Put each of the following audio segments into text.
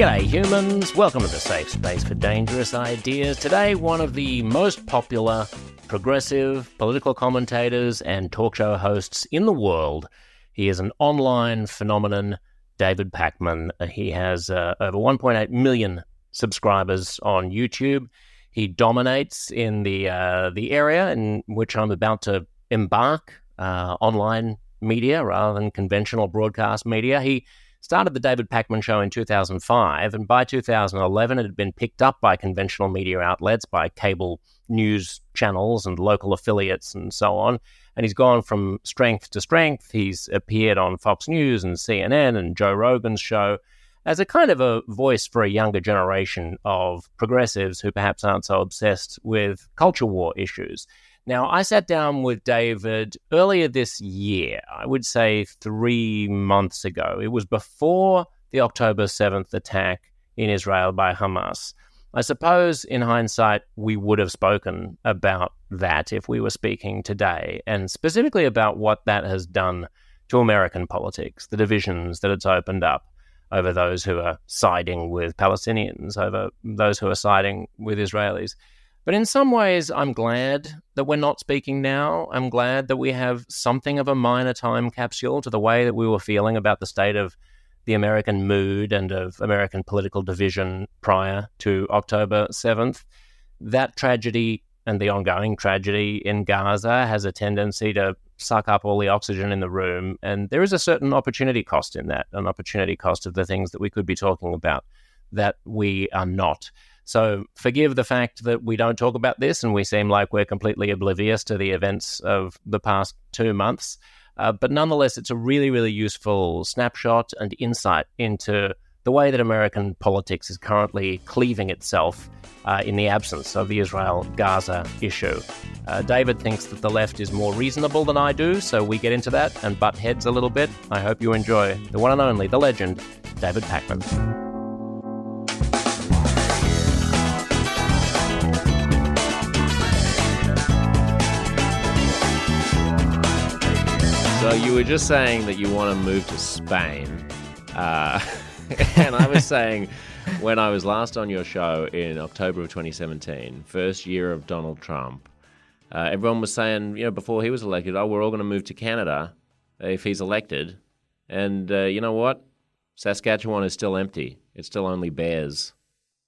G'day, humans. Welcome to the safe space for dangerous ideas. Today, one of the most popular progressive political commentators and talk show hosts in the world. He is an online phenomenon, David Pakman. He has uh, over 1.8 million subscribers on YouTube. He dominates in the uh, the area in which I'm about to embark, uh, online media rather than conventional broadcast media. He started the David Pakman Show in 2005, and by 2011, it had been picked up by conventional media outlets, by cable news channels and local affiliates, and so on. And he's gone from strength to strength. He's appeared on Fox News and CNN and Joe Rogan's show as a kind of a voice for a younger generation of progressives who perhaps aren't so obsessed with culture war issues. Now, I sat down with David earlier this year, I would say three months ago. It was before the October 7th attack in Israel by Hamas. I suppose, in hindsight, we would have spoken about that if we were speaking today, and specifically about what that has done to American politics, the divisions that it's opened up over those who are siding with Palestinians, over those who are siding with Israelis. But in some ways, I'm glad that we're not speaking now. I'm glad that we have something of a minor time capsule to the way that we were feeling about the state of the American mood and of American political division prior to October 7th. That tragedy and the ongoing tragedy in Gaza has a tendency to suck up all the oxygen in the room. And there is a certain opportunity cost in that, an opportunity cost of the things that we could be talking about that we are not. So forgive the fact that we don't talk about this and we seem like we're completely oblivious to the events of the past two months. Uh, but nonetheless, it's a really, really useful snapshot and insight into the way that American politics is currently cleaving itself uh, in the absence of the Israel Gaza issue. Uh, David thinks that the left is more reasonable than I do, so we get into that and butt heads a little bit. I hope you enjoy the one and only, the legend, David Pakman. You were just saying that you want to move to Spain, uh, and I was saying when I was last on your show in October of 2017, first year of Donald Trump, uh, everyone was saying, you know, before he was elected, oh, we're all going to move to Canada if he's elected, and uh, you know what? Saskatchewan is still empty. It's still only bears.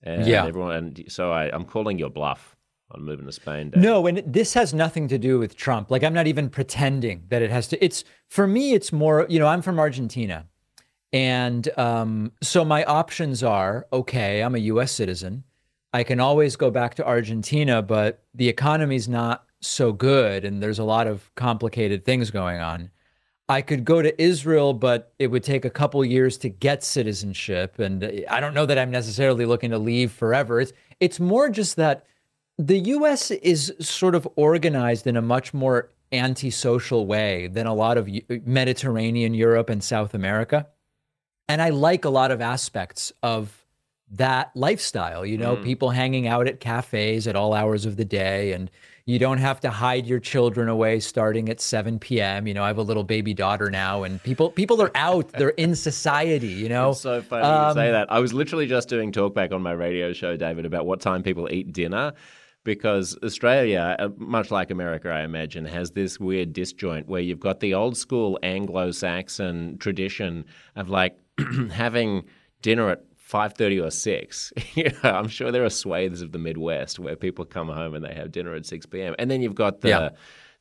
And yeah. Everyone, and so I, I'm calling your bluff on moving to Spain. No, and this has nothing to do with Trump. Like I'm not even pretending that it has to. It's for me. It's more. You know, I'm from Argentina, and um, so my options are okay. I'm a U.S. citizen. I can always go back to Argentina, but the economy's not so good, and there's a lot of complicated things going on. I could go to Israel, but it would take a couple years to get citizenship, and I don't know that I'm necessarily looking to leave forever. It's it's more just that the US is sort of organized in a much more antisocial way than a lot of Mediterranean Europe and South America. And I like a lot of aspects of that lifestyle, you know, mm. people hanging out at cafes at all hours of the day and you don't have to hide your children away starting at 7 p.m. You know, I have a little baby daughter now, and people people are out. They're in society. You know, it's so funny um, you say um, that. I was literally just doing talkback on my radio show, David, about what time people eat dinner, because Australia, uh, much like America, I imagine, has this weird disjoint where you've got the old school Anglo Saxon tradition of like having dinner at 5.30 or 6 you know, i'm sure there are swathes of the midwest where people come home and they have dinner at 6 p.m and then you've got the yeah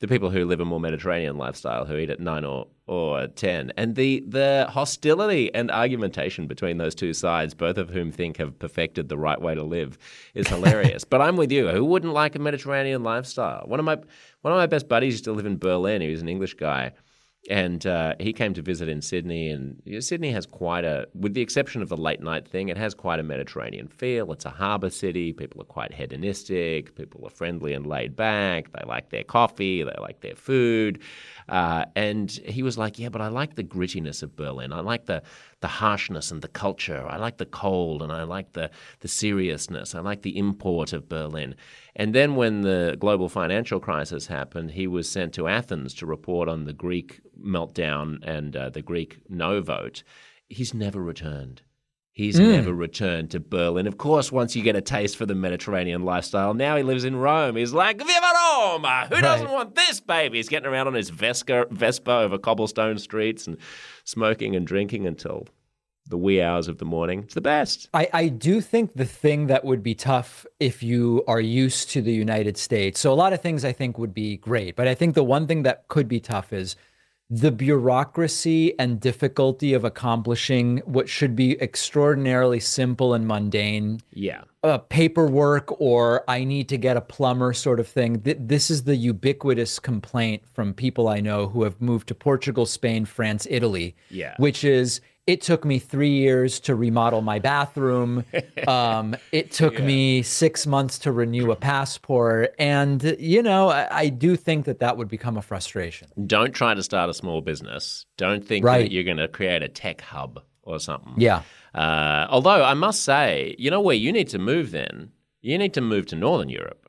the people who live a more Mediterranean lifestyle who eat at nine or, or ten. And the the hostility and argumentation between those two sides, both of whom think have perfected the right way to live, is hilarious. but I'm with you. Who wouldn't like a Mediterranean lifestyle? One of my one of my best buddies used to live in Berlin. He was an English guy and uh, he came to visit in Sydney, and you know, Sydney has quite a, with the exception of the late night thing, it has quite a Mediterranean feel. It's a harbour city. People are quite hedonistic. People are friendly and laid back. They like their coffee. They like their food. Uh, and he was like, "Yeah, but I like the grittiness of Berlin. I like the the harshness and the culture. I like the cold, and I like the the seriousness. I like the import of Berlin." And then when the global financial crisis happened, he was sent to Athens to report on the Greek meltdown and uh, the Greek no vote. He's never returned. He's mm. never returned to Berlin. Of course, once you get a taste for the Mediterranean lifestyle, now he lives in Rome. He's like, Viva Roma! Who right. doesn't want this, baby? He's getting around on his Vesca, Vespa over cobblestone streets and smoking and drinking until the wee hours of the morning. It's the best. I, I do think the thing that would be tough if you are used to the United States. So, a lot of things I think would be great, but I think the one thing that could be tough is the bureaucracy and difficulty of accomplishing what should be extraordinarily simple and mundane. Yeah. Uh, paperwork or I need to get a plumber sort of thing. Th- this is the ubiquitous complaint from people I know who have moved to Portugal, Spain, France, Italy. Yeah. Which is it took me three years to remodel my bathroom. Um, it took yeah. me six months to renew a passport. And, you know, I, I, do think that that would become a frustration. Don't try to start a small business. Don't think right. that you're going to create a tech hub or something. Yeah. Uh, although I must say, you know where you need to move then? You need to move to Northern Europe.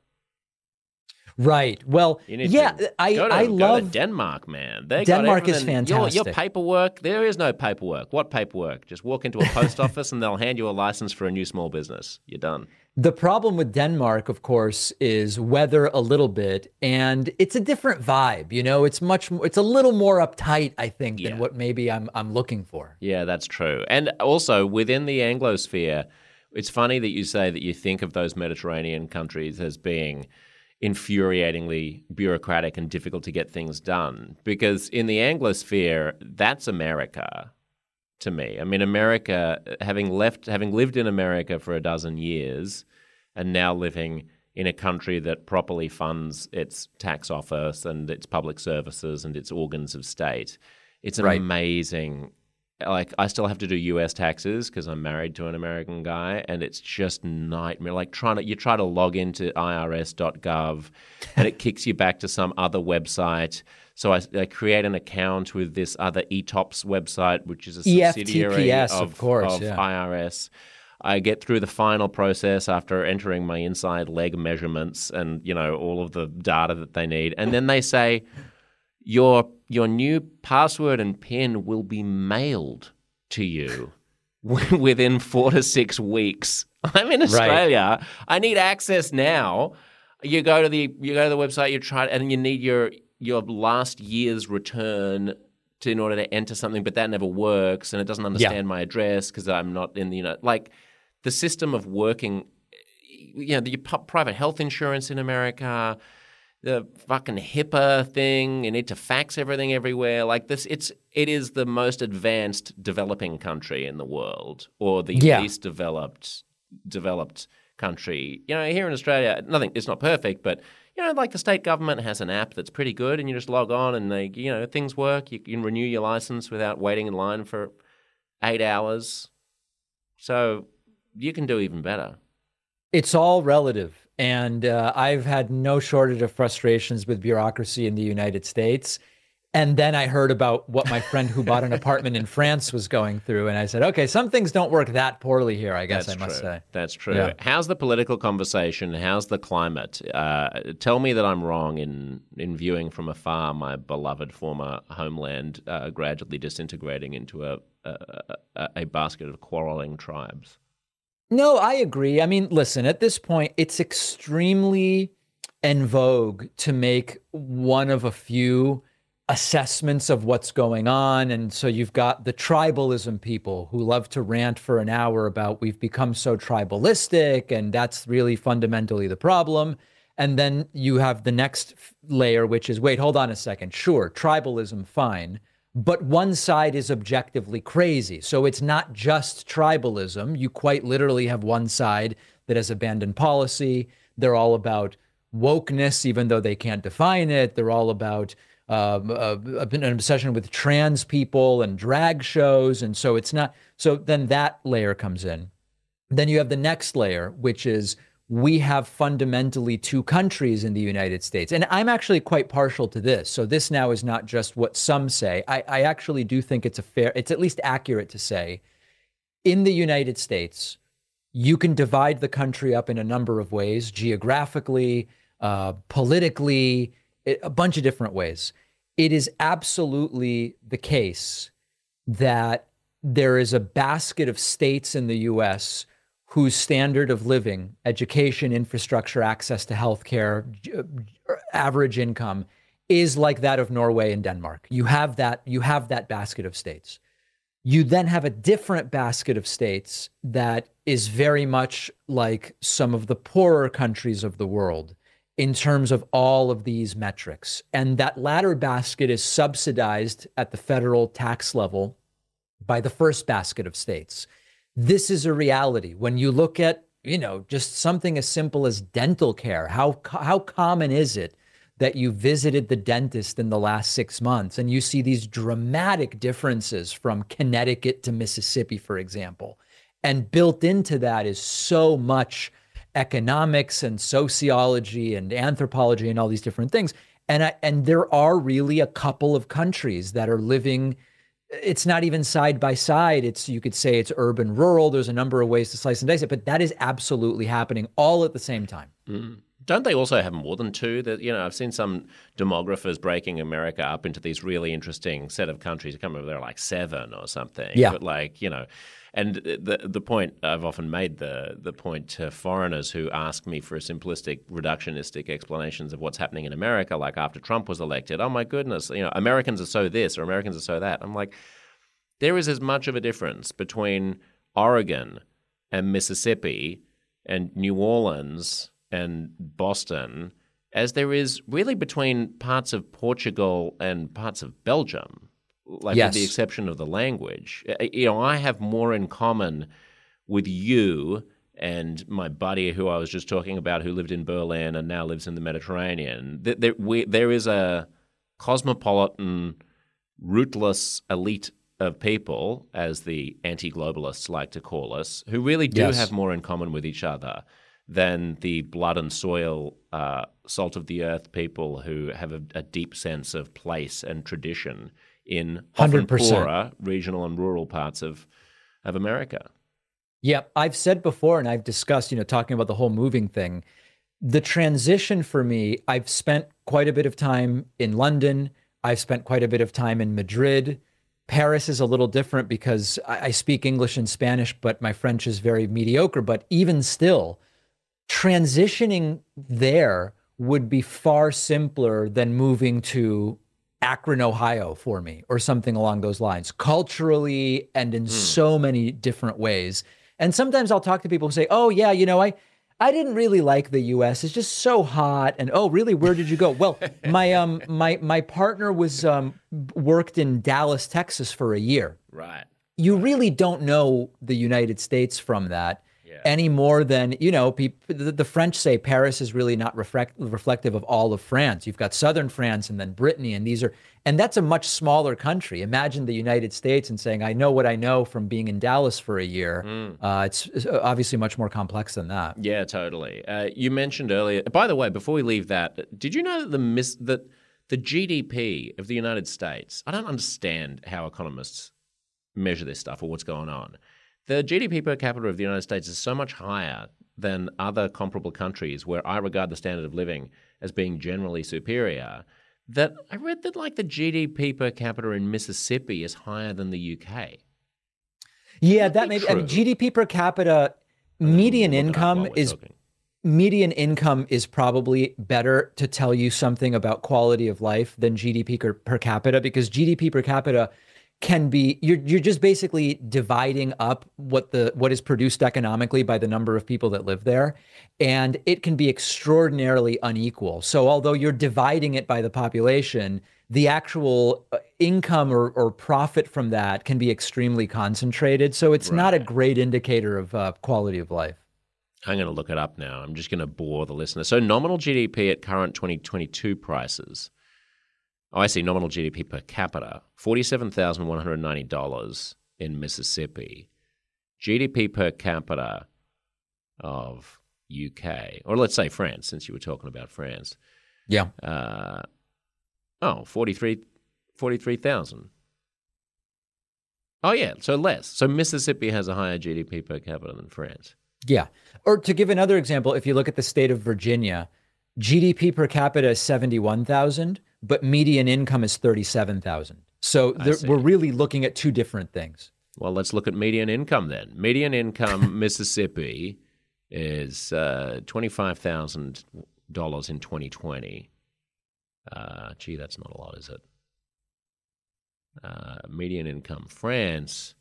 Right. Well, yeah, I go to, I love to Denmark, man. They Denmark is fantastic. Your, your, paperwork, there is no paperwork. What paperwork? Just walk into a post office and they'll hand you a license for a new small business. You're done. The problem with Denmark, of course, is weather a little bit, and it's a different vibe. You know, it's much, more, it's a little more uptight, I think, yeah. than what maybe I'm, I'm looking for. Yeah, that's true. And also within the Anglosphere, it's funny that you say that you think of those Mediterranean countries as being infuriatingly bureaucratic and difficult to get things done. Because in the Anglosphere, that's America to me. I mean, America, having left, having lived in America for a dozen years, and now living in a country that properly funds its tax office and its public services and its organs of state, it's an right. amazing like I still have to do U.S. taxes because I'm married to an American guy, and it's just nightmare. Like trying to you try to log into IRS.gov, and it kicks you back to some other website. So I, I, create an account with this other ETOPS website, which is a subsidiary EFTPS, of, of, course, of yeah. IRS. I get through the final process after entering my inside leg measurements and you know all of the data that they need, and then they say your your new password and PIN will be mailed to you within four to six weeks. I'm in Australia. Right. I need access now. You go to the you go to the website. You try and you need your your last year's return to, in order to enter something, but that never works, and it doesn't understand yeah. my address because I'm not in the you know like the system of working. You know, the private health insurance in America the fucking HIPAA thing. You need to fax everything everywhere. Like this, it's it is the most advanced developing country in the world, or the yeah. least developed developed country. You know, here in Australia, nothing. It's not perfect, but you know, like the state government has an app that's pretty good, and you just log on and they, you know, things work. You can renew your license without waiting in line for eight hours. So you can do even better. It's all relative. And uh, I've had no shortage of frustrations with bureaucracy in the United States. And then I heard about what my friend who bought an apartment in France was going through. And I said, okay, some things don't work that poorly here, I guess That's I must true. say. That's true. Yeah. How's the political conversation? How's the climate? Uh, tell me that I'm wrong in, in viewing from afar my beloved former homeland uh, gradually disintegrating into a, a, a, a basket of quarreling tribes. No, I agree. I mean, listen, at this point, it's extremely en vogue to make one of a few assessments of what's going on. And so you've got the tribalism people who love to rant for an hour about we've become so tribalistic, and that's really fundamentally the problem. And then you have the next layer, which is wait, hold on a second. Sure, tribalism, fine but one side is objectively crazy. So it's not just tribalism. You quite literally have one side that has abandoned policy. They're all about wokeness, even though they can't define it. They're all about um, uh, an obsession with trans people and drag shows. And so it's not, so then that layer comes in. Then you have the next layer, which is we have fundamentally two countries in the United States. And I'm actually quite partial to this. So this now is not just what some say. I, I actually do think it's a fair, it's at least accurate to say in the United States, you can divide the country up in a number of ways geographically, uh, politically, a bunch of different ways. It is absolutely the case that there is a basket of states in the US whose standard of living, education, infrastructure, access to healthcare, uh, average income is like that of Norway and Denmark. You have that you have that basket of states. You then have a different basket of states that is very much like some of the poorer countries of the world in terms of all of these metrics. And that latter basket is subsidized at the federal tax level by the first basket of states. This is a reality. When you look at, you know, just something as simple as dental care, how how common is it that you visited the dentist in the last 6 months and you see these dramatic differences from Connecticut to Mississippi for example. And built into that is so much economics and sociology and anthropology and all these different things. And I, and there are really a couple of countries that are living it's not even side by side. It's you could say it's urban rural. There's a number of ways to slice and dice it, but that is absolutely happening all at the same time. Mm. Don't they also have more than two? That you know, I've seen some demographers breaking America up into these really interesting set of countries. I can't remember they're like seven or something. Yeah. But like you know, and the the point I've often made the the point to foreigners who ask me for a simplistic reductionistic explanations of what's happening in America, like after Trump was elected. Oh my goodness, you know, Americans are so this or Americans are so that. I'm like, there is as much of a difference between Oregon and Mississippi and New Orleans and Boston as there is really between parts of Portugal and parts of Belgium like yes. with the exception of the language. Uh, you know, I have more in common with you and my buddy who I was just talking about who lived in Berlin and now lives in the Mediterranean. There, we, there is a cosmopolitan, rootless elite of people, as the anti globalists like to call us, who really do yes. have more in common with each other than the blood and soil, uh, salt of the earth people who have a, a deep sense of place and tradition in often 100%. poorer regional and rural parts of of America. Yeah, I've said before, and I've discussed, you know, talking about the whole moving thing. The transition for me, I've spent quite a bit of time in London. I've spent quite a bit of time in Madrid. Paris is a little different because I, I speak English and Spanish, but my French is very mediocre. But even still, transitioning there would be far simpler than moving to Akron, Ohio for me, or something along those lines, culturally and in mm. so many different ways. And sometimes I'll talk to people who say, "Oh yeah, you know, I I didn't really like the US. It's just so hot." And, "Oh, really? Where did you go?" well, my um my my partner was um worked in Dallas, Texas for a year. Right. You really don't know the United States from that yeah. any more than you know. People, the, the, French say Paris is really not reflect, reflective of all of France. You've got southern France and then Brittany, and these are and that's a much smaller country. Imagine the United States and saying, "I know what I know from being in Dallas for a year." Mm. Uh, it's, it's, obviously much more complex than that. Yeah, totally. Uh, you mentioned earlier. By the way, before we leave that, did you know that the mis- that the GDP of the United States? I don't understand how economists measure this stuff or what's going on. The GDP per capita of the United States is so much higher than other comparable countries where I regard the standard of living as being generally superior that I read that like the GDP per capita in Mississippi is higher than the UK. Yeah, that may be I mean, GDP per capita median income is talking. median income is probably better to tell you something about quality of life than GDP per, per capita because GDP per capita can be you're you're just basically dividing up what the what is produced economically by the number of people that live there. And it can be extraordinarily unequal. So although you're dividing it by the population the actual uh, income or, or profit from that can be extremely concentrated. So it's right. not a great indicator of uh, quality of life. I'm going to look it up now. I'm just going to bore the listener. So nominal gdp at current 2022 prices I see nominal GDP per capita, $47,190 in Mississippi. GDP per capita of UK, or let's say France, since you were talking about France. Yeah. Uh, oh, 43, Oh, yeah, so less. So Mississippi has a higher GDP per capita than France. Yeah. Or to give another example, if you look at the state of Virginia, GDP per capita is 71,000 but median income is 37,000. So we're really looking at two different things. Well, let's look at median income then. Median income Mississippi is uh, twenty five thousand dollars in twenty twenty. Uh, gee, that's not a lot, is it? Uh, median income France,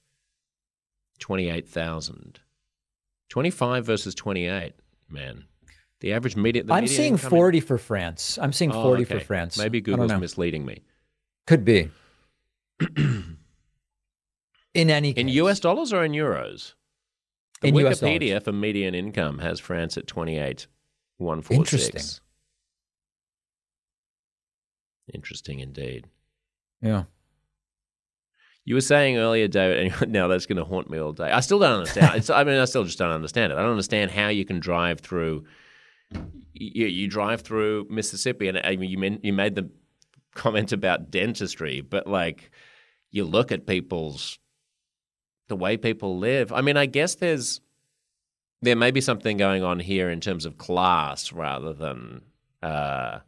twenty eight thousand. Twenty five versus twenty eight, man. The average median. The I'm median seeing income 40 for France. I'm seeing Oh, 40 okay. for France. Maybe I don't Google's know. misleading me. Could be. In any In. US dollars or in euros? The In US Wikipedia dollars. for median income has France at 28,146. Interesting. Interesting indeed. Yeah. You were saying earlier, David, and now that's going to haunt me all day. I still don't understand. It's, I mean, I still just don't understand it. I don't understand how you can drive through. You, you drive through Mississippi, and I mean, you, mean, you made the comment about dentistry, but like, you look at people's the way people live. I mean, I guess there's there may be something going on here in terms of class rather than uh,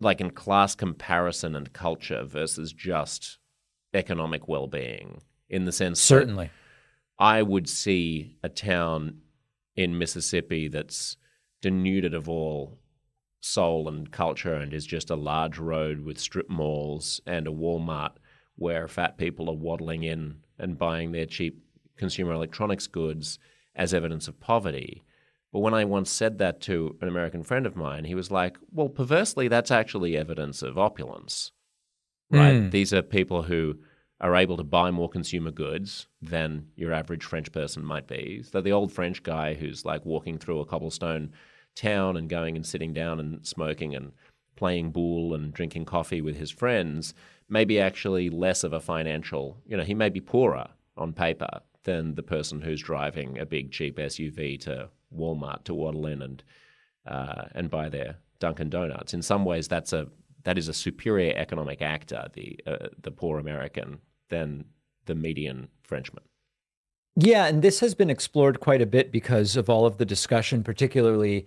like in class comparison and culture versus just economic well-being. In the sense, that Certainly. I would see a town in Mississippi that's denuded of all soul and culture and is just a large road with strip malls and a Walmart where fat people are waddling in and buying their cheap consumer electronics goods as evidence of poverty. But when I once said that to an American friend of mine, he was like, well, perversely, that's actually evidence of opulence right? Mm. These are people who are able to buy more consumer goods than your average French person might be. So the old French guy who's like walking through a cobblestone town and going and sitting down and smoking and playing boule and drinking coffee with his friends may be actually less of a financial, you know, he may be poorer on paper than the person who's driving a big cheap SUV to Walmart to waddle in and uh, and buy their Dunkin' Donuts. In some ways, that's a that is a superior economic actor, the uh, the poor American, than the median Frenchman. Yeah, and this has been explored quite a bit because of all of the discussion, particularly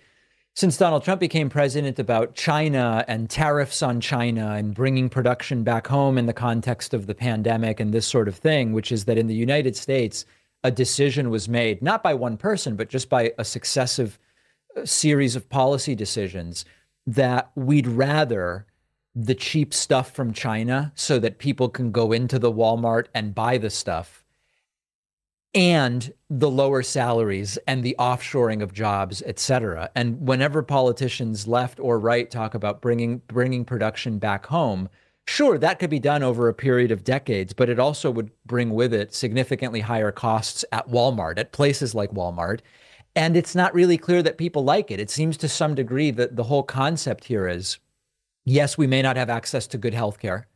since Donald Trump became president about China and tariffs on China and bringing production back home in the context of the pandemic and this sort of thing, which is that in the United States, a decision was made, not by one person, but just by a successive uh, series of policy decisions that we'd rather the cheap stuff from China so that people can go into the Walmart and buy the stuff and the lower salaries and the offshoring of jobs, et cetera. And whenever politicians left or right talk about bringing bringing production back home, sure that could be done over a period of decades, but it also would bring with it significantly higher costs at Walmart, at places like Walmart. And it's not really clear that people like it. It seems to some degree that the whole concept here is yes, we may not have access to good health care.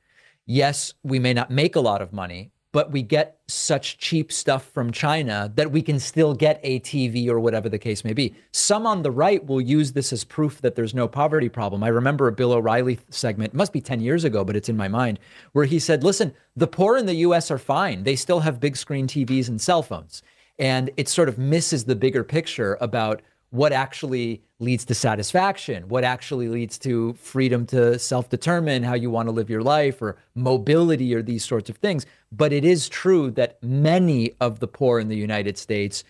Yes, we may not make a lot of money, but we get such cheap stuff from China that we can still get a TV or whatever the case may be. Some on the right will use this as proof that there's no poverty problem. I remember a Bill O'Reilly segment, must be 10 years ago, but it's in my mind, where he said, listen, the poor in the US are fine. They still have big screen TVs and cell phones. And it sort of misses the bigger picture about what actually leads to satisfaction, what actually leads to freedom to self determine how you want to live your life or mobility or these sorts of things. But it is true that many of the poor in the United States,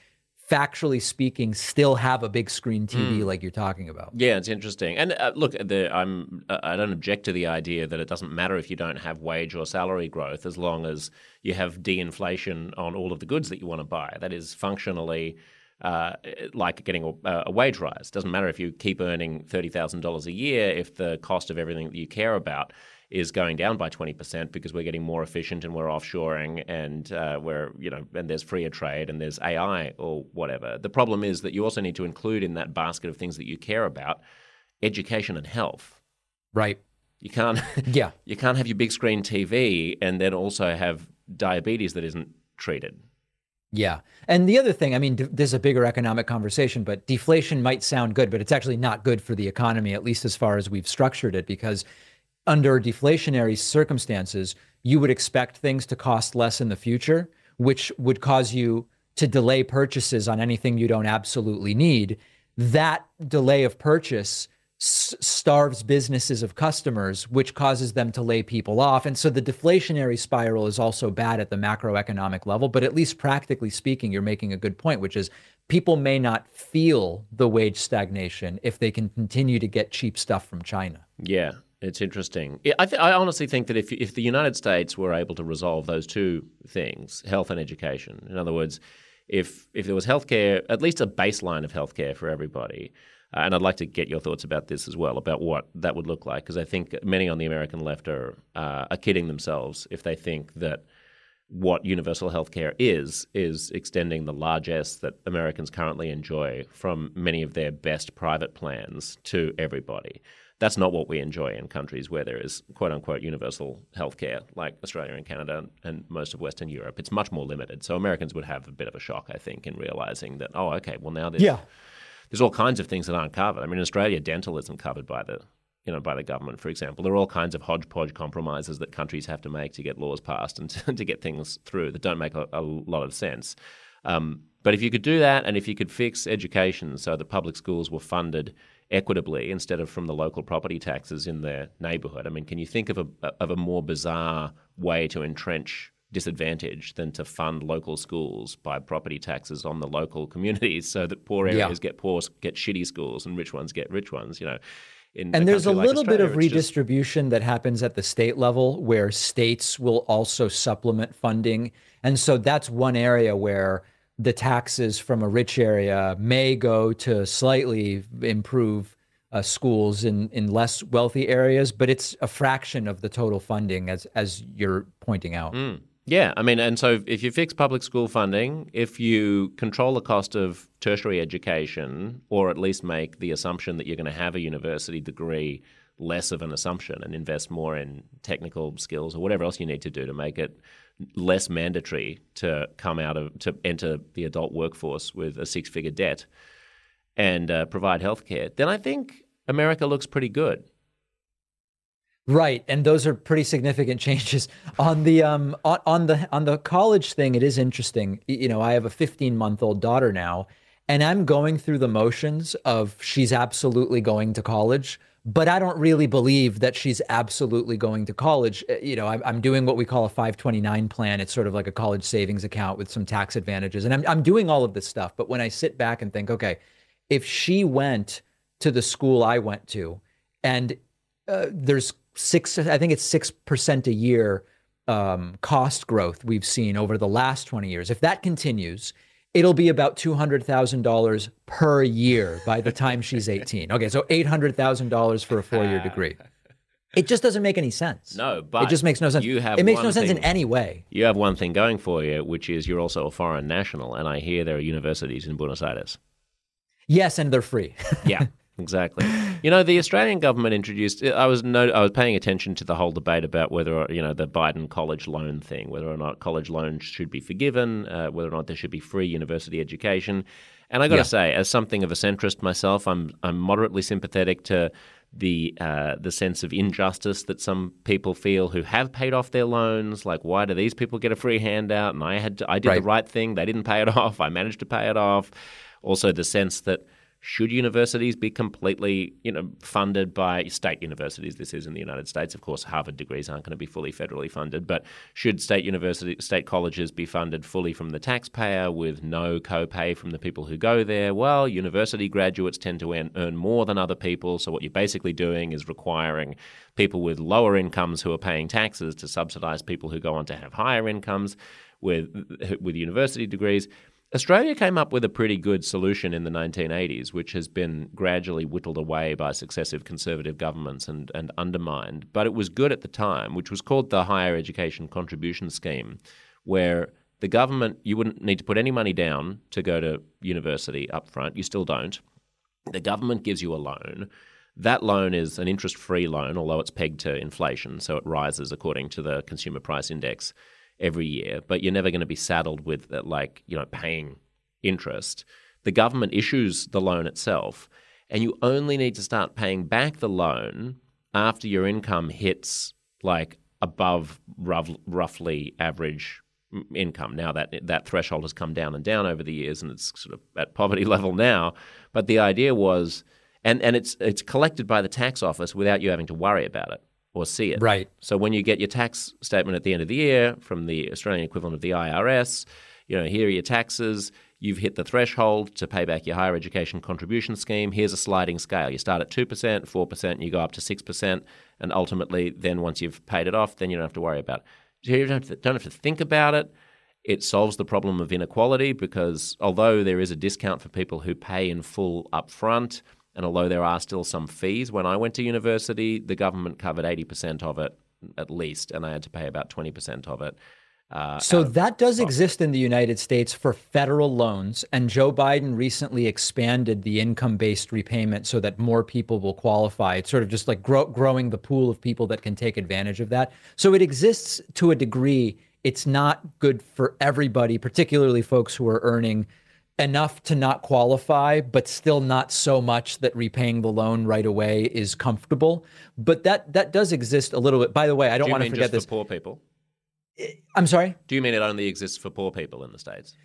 factually speaking, still have a big screen TV like you're talking about. Yeah, it's interesting. And uh, look, the, I'm uh, I don't object to the idea that it doesn't matter if you don't have wage or salary growth as long as you have de-inflation on all of the goods that you want to buy. That is functionally uh, like getting a, a wage rise. It Doesn't matter if you keep earning thirty thousand dollars a year if the cost of everything that you care about is going down by 20% because we're getting more efficient and we're offshoring and uh, we're, you know, and there's freer trade and there's AI or whatever. The problem is that you also need to include in that basket of things that you care about education and health. Right. You can't, Yeah. you can't have your big screen TV and then also have diabetes that isn't treated. Yeah. And the other thing, I mean, there's a bigger economic conversation, but deflation might sound good, but it's actually not good for the economy, at least as far as we've structured it, because under deflationary circumstances, you would expect things to cost less in the future, which would cause you to delay purchases on anything you don't absolutely need. That delay of purchase starves businesses of customers, which causes them to lay people off. And so the deflationary spiral is also bad at the macroeconomic level. But at least practically speaking, you're making a good point, which is people may not feel the wage stagnation if they can continue to get cheap stuff from China. Yeah, it's interesting. I, th- I honestly think that if if the United States were able to resolve those two things, health and education, in other words, if if there was healthcare, at least a baseline of healthcare for everybody, and I'd like to get your thoughts about this as well, about what that would look like, because I think many on the American left are uh, are kidding themselves if they think that what universal healthcare is is extending the largesse that Americans currently enjoy from many of their best private plans to everybody. That's not what we enjoy in countries where there is quote unquote universal healthcare, like Australia and Canada and most of Western Europe. It's much more limited. So Americans would have a bit of a shock, I think, in realizing that, oh, okay, well now there's Yeah. There's all kinds of things that aren't covered. I mean, in Australia, dental isn't covered by the you know by the government, for example. There are all kinds of hodgepodge compromises that countries have to make to get laws passed and to, to get things through that don't make a, a lot of sense. Um, but if you could do that, and if you could fix education so that public schools were funded equitably instead of from the local property taxes in their neighbourhood, I mean, can you think of a of a more bizarre way to entrench disadvantage than to fund local schools by property taxes on the local communities so that poor areas Yeah. get poor get shitty schools and rich ones get rich ones you know in And there's a like little bit of Australia, it's just- redistribution that happens at the state level where states will also supplement funding. And so that's one area where the taxes from a rich area may go to slightly improve uh, schools in, in less wealthy areas, but it's a fraction of the total funding, as, as you're pointing out. Mm. Yeah, I mean, and so if you fix public school funding, if you control the cost of tertiary education, or at least make the assumption that you're going to have a university degree less of an assumption and invest more in technical skills or whatever else you need to do to make it less mandatory to come out of to enter the adult workforce with a six-figure debt and uh, provide healthcare, then I think America looks pretty good. Right, and those are pretty significant changes on the um on, the on the college thing. It is interesting. You know, I have a 15 month old daughter now, and I'm going through the motions of she's absolutely going to college, but I don't really believe that she's absolutely going to college. Uh, You know, I'm, I'm doing what we call a 529 plan. It's sort of like a college savings account with some tax advantages, and I'm I'm doing all of this stuff. But when I sit back and think, okay, if she went to the school I went to, and uh, there's six, I think it's six percent a year um, cost growth we've seen over the last 20 years. If that continues, it'll be about two hundred thousand dollars per year by the time she's 18. Okay, so eight hundred thousand dollars for a four-year degree. It just doesn't make any sense. No, but it just makes no sense. you have it makes no sense in any way. You have one thing going for you, which is you're also a foreign national, and I hear there are universities in Buenos Aires. Yes, and they're free. Yeah, exactly. You know, the Australian government introduced. I was no, I was paying attention to the whole debate about whether you know the Biden college loan thing, whether or not college loans should be forgiven, uh, whether or not there should be free university education. And I got to Yeah. say, as something of a centrist myself, I'm I'm moderately sympathetic to the uh, the sense of injustice that some people feel who have paid off their loans. Like, why do these people get a free handout? And I had to, I did the Right. right thing. They didn't pay it off. I managed to pay it off. Also, the sense that should universities be completely, you know, funded by state universities? This is in the United States, of course. Harvard degrees aren't going to be fully federally funded, but should state university, state colleges be funded fully from the taxpayer with no co-pay from the people who go there? Well, university graduates tend to earn, earn more than other people, so what you're basically doing is requiring people with lower incomes who are paying taxes to subsidize people who go on to have higher incomes with with university degrees. Australia came up with a pretty good solution in the 1980s, which has been gradually whittled away by successive conservative governments and, and undermined. But it was good at the time, which was called the Higher Education Contribution Scheme, where the government, you wouldn't need to put any money down to go to university up front. You still don't. The government gives you a loan. That loan is an interest free loan, although it's pegged to inflation, so it rises according to the consumer price index every year, but you're never going to be saddled with uh, like, you know, paying interest. The government issues the loan itself, and you only need to start paying back the loan after your income hits like above rough, roughly average income. Now that that threshold has come down and down over the years, and it's sort of at poverty level now. But the idea was, and and it's it's collected by the tax office without you having to worry about it or see it. Right. So when you get your tax statement at the end of the year from the Australian equivalent of the IRS, you know, here are your taxes. You've hit the threshold to pay back your higher education contribution scheme. Here's a sliding scale. You start at 2%, 4%, and you go up to 6%. And ultimately, then once you've paid it off, then you don't have to worry about it. You don't have to, don't have to think about it. It solves the problem of inequality because although there is a discount for people who pay in full upfront, and although there are still some fees, when I went to university, the government covered 80% of it at least, and I had to pay about 20% of it. Uh, so that does exist in the United States for federal loans, and Joe Biden recently expanded the income-based repayment so that more people will qualify. It's sort of just like grow, growing the pool of people that can take advantage of that. So it exists to a degree. It's not good for everybody, particularly folks who are earning enough to not qualify, but still not so much that repaying the loan right away is comfortable. But that that does exist a little bit. By the way, I don't Do want to forget this. poor people. I'm sorry. Do you mean it only exists for poor people in the states?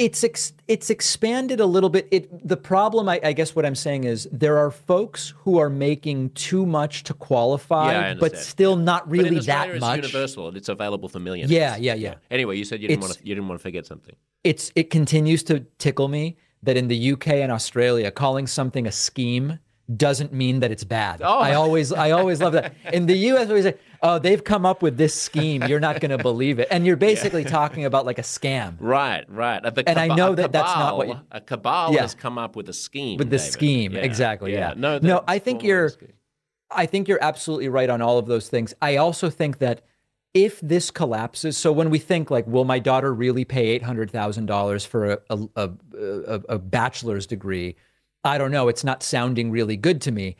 It's ex- it's expanded a little bit. It the problem, I, I, guess, what I'm saying is there are folks who are making too much to qualify, yeah, but still not really that it's much. universal. It's available for millions. Yeah, yeah, yeah. Anyway, you said you didn't want to you didn't want to forget something. It's it continues to tickle me that in the UK and Australia, calling something a scheme doesn't mean that it's bad. Oh. I always I always love that. In the US we say, "Oh, they've come up with this scheme. You're not going to believe it." And you're basically yeah. talking about like a scam. Right, right. The and I know that cabal, that's not what you, a cabal yeah. has come up with a scheme. With the David. scheme, yeah. exactly. Yeah. No, no, I think you're I think you're absolutely right on all of those things. I also think that if this collapses, so when we think like, will my daughter really pay eight hundred thousand dollars for a, a, a, a bachelor's degree? I don't know, it's not sounding really good to me.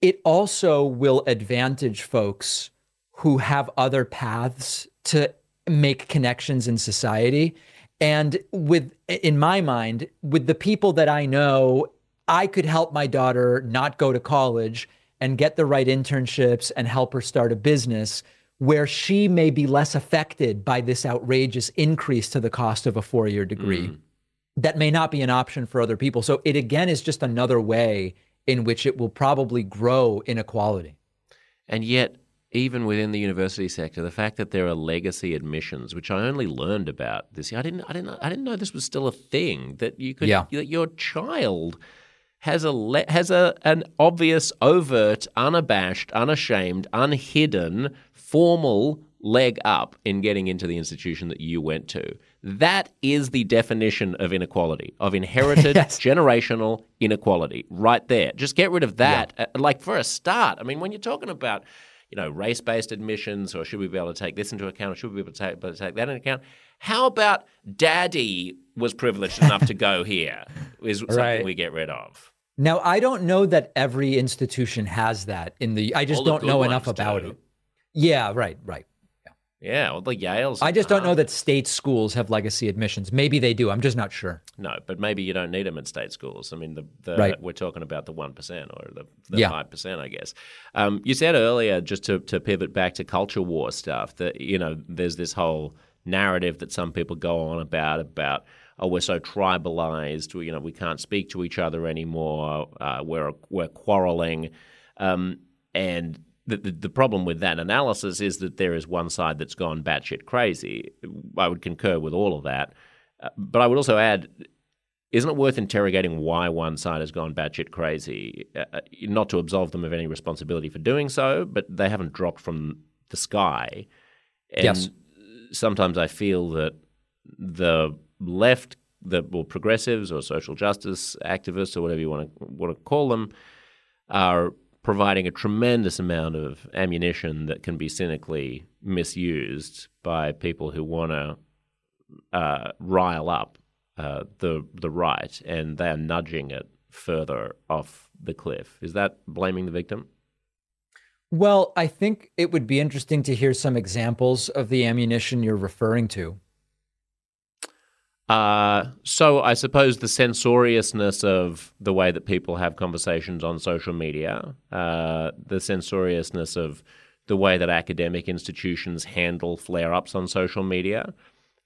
It also will advantage folks who have other paths to make connections in society. And with, in my mind, with the people that I know, I could help my daughter not go to college and get the right internships and help her start a business where she may be less affected by this outrageous increase to the cost of a four year degree. Mm that may not be an option for other people. So it again is just another way in which it will probably grow inequality. And yet, even within the university sector, the fact that there are legacy admissions, which I only learned about this year, I didn't, I didn't, I didn't know this was still a thing. That you could, yeah. that your child has a le- has a an obvious, overt, unabashed, unashamed, unhidden, formal leg up in getting into the institution that you went to. That is the definition of inequality, of inherited yes. generational inequality, right there. Just get rid of that. Yeah. Uh, like for a start, I mean, when you're talking about, you know, race-based admissions, or should we be able to take this into account, or should we be able to take, able to take that into account? How about Daddy was privileged enough to go here? Is something right. we get rid of. Now, I don't know that every institution has that in the. I just All don't know enough about do. it. Yeah, right, right. Yeah, well, the Yales. I just don't know that state schools have legacy admissions. Maybe they do. I'm just not sure. No, but maybe you don't need them at state schools. I mean, the, the right. we're talking about the one percent or the five yeah. percent, I guess. Um, you said earlier, just to, to pivot back to culture war stuff, that you know, there's this whole narrative that some people go on about about oh we're so tribalized, we, you know, we can't speak to each other anymore. Uh, we're we're quarreling, um, and the, the, the, problem with that analysis is that there is one side that's gone batshit crazy. I would concur with all of that. Uh, but I would also add, isn't it worth interrogating why one side has gone batshit crazy? Uh, uh, not to absolve them of any responsibility for doing so, but they haven't dropped from the sky. And yes. sometimes I feel that the left, the or progressives or social justice activists or whatever you want to want to call them, are providing a tremendous amount of ammunition that can be cynically misused by people who want to uh, rile up uh, the the right, and they are nudging it further off the cliff. Is that blaming the victim? Well, I think it would be interesting to hear some examples of the ammunition you're referring to. Uh, so I suppose the censoriousness of the way that people have conversations on social media, uh, the censoriousness of the way that academic institutions handle flare-ups on social media,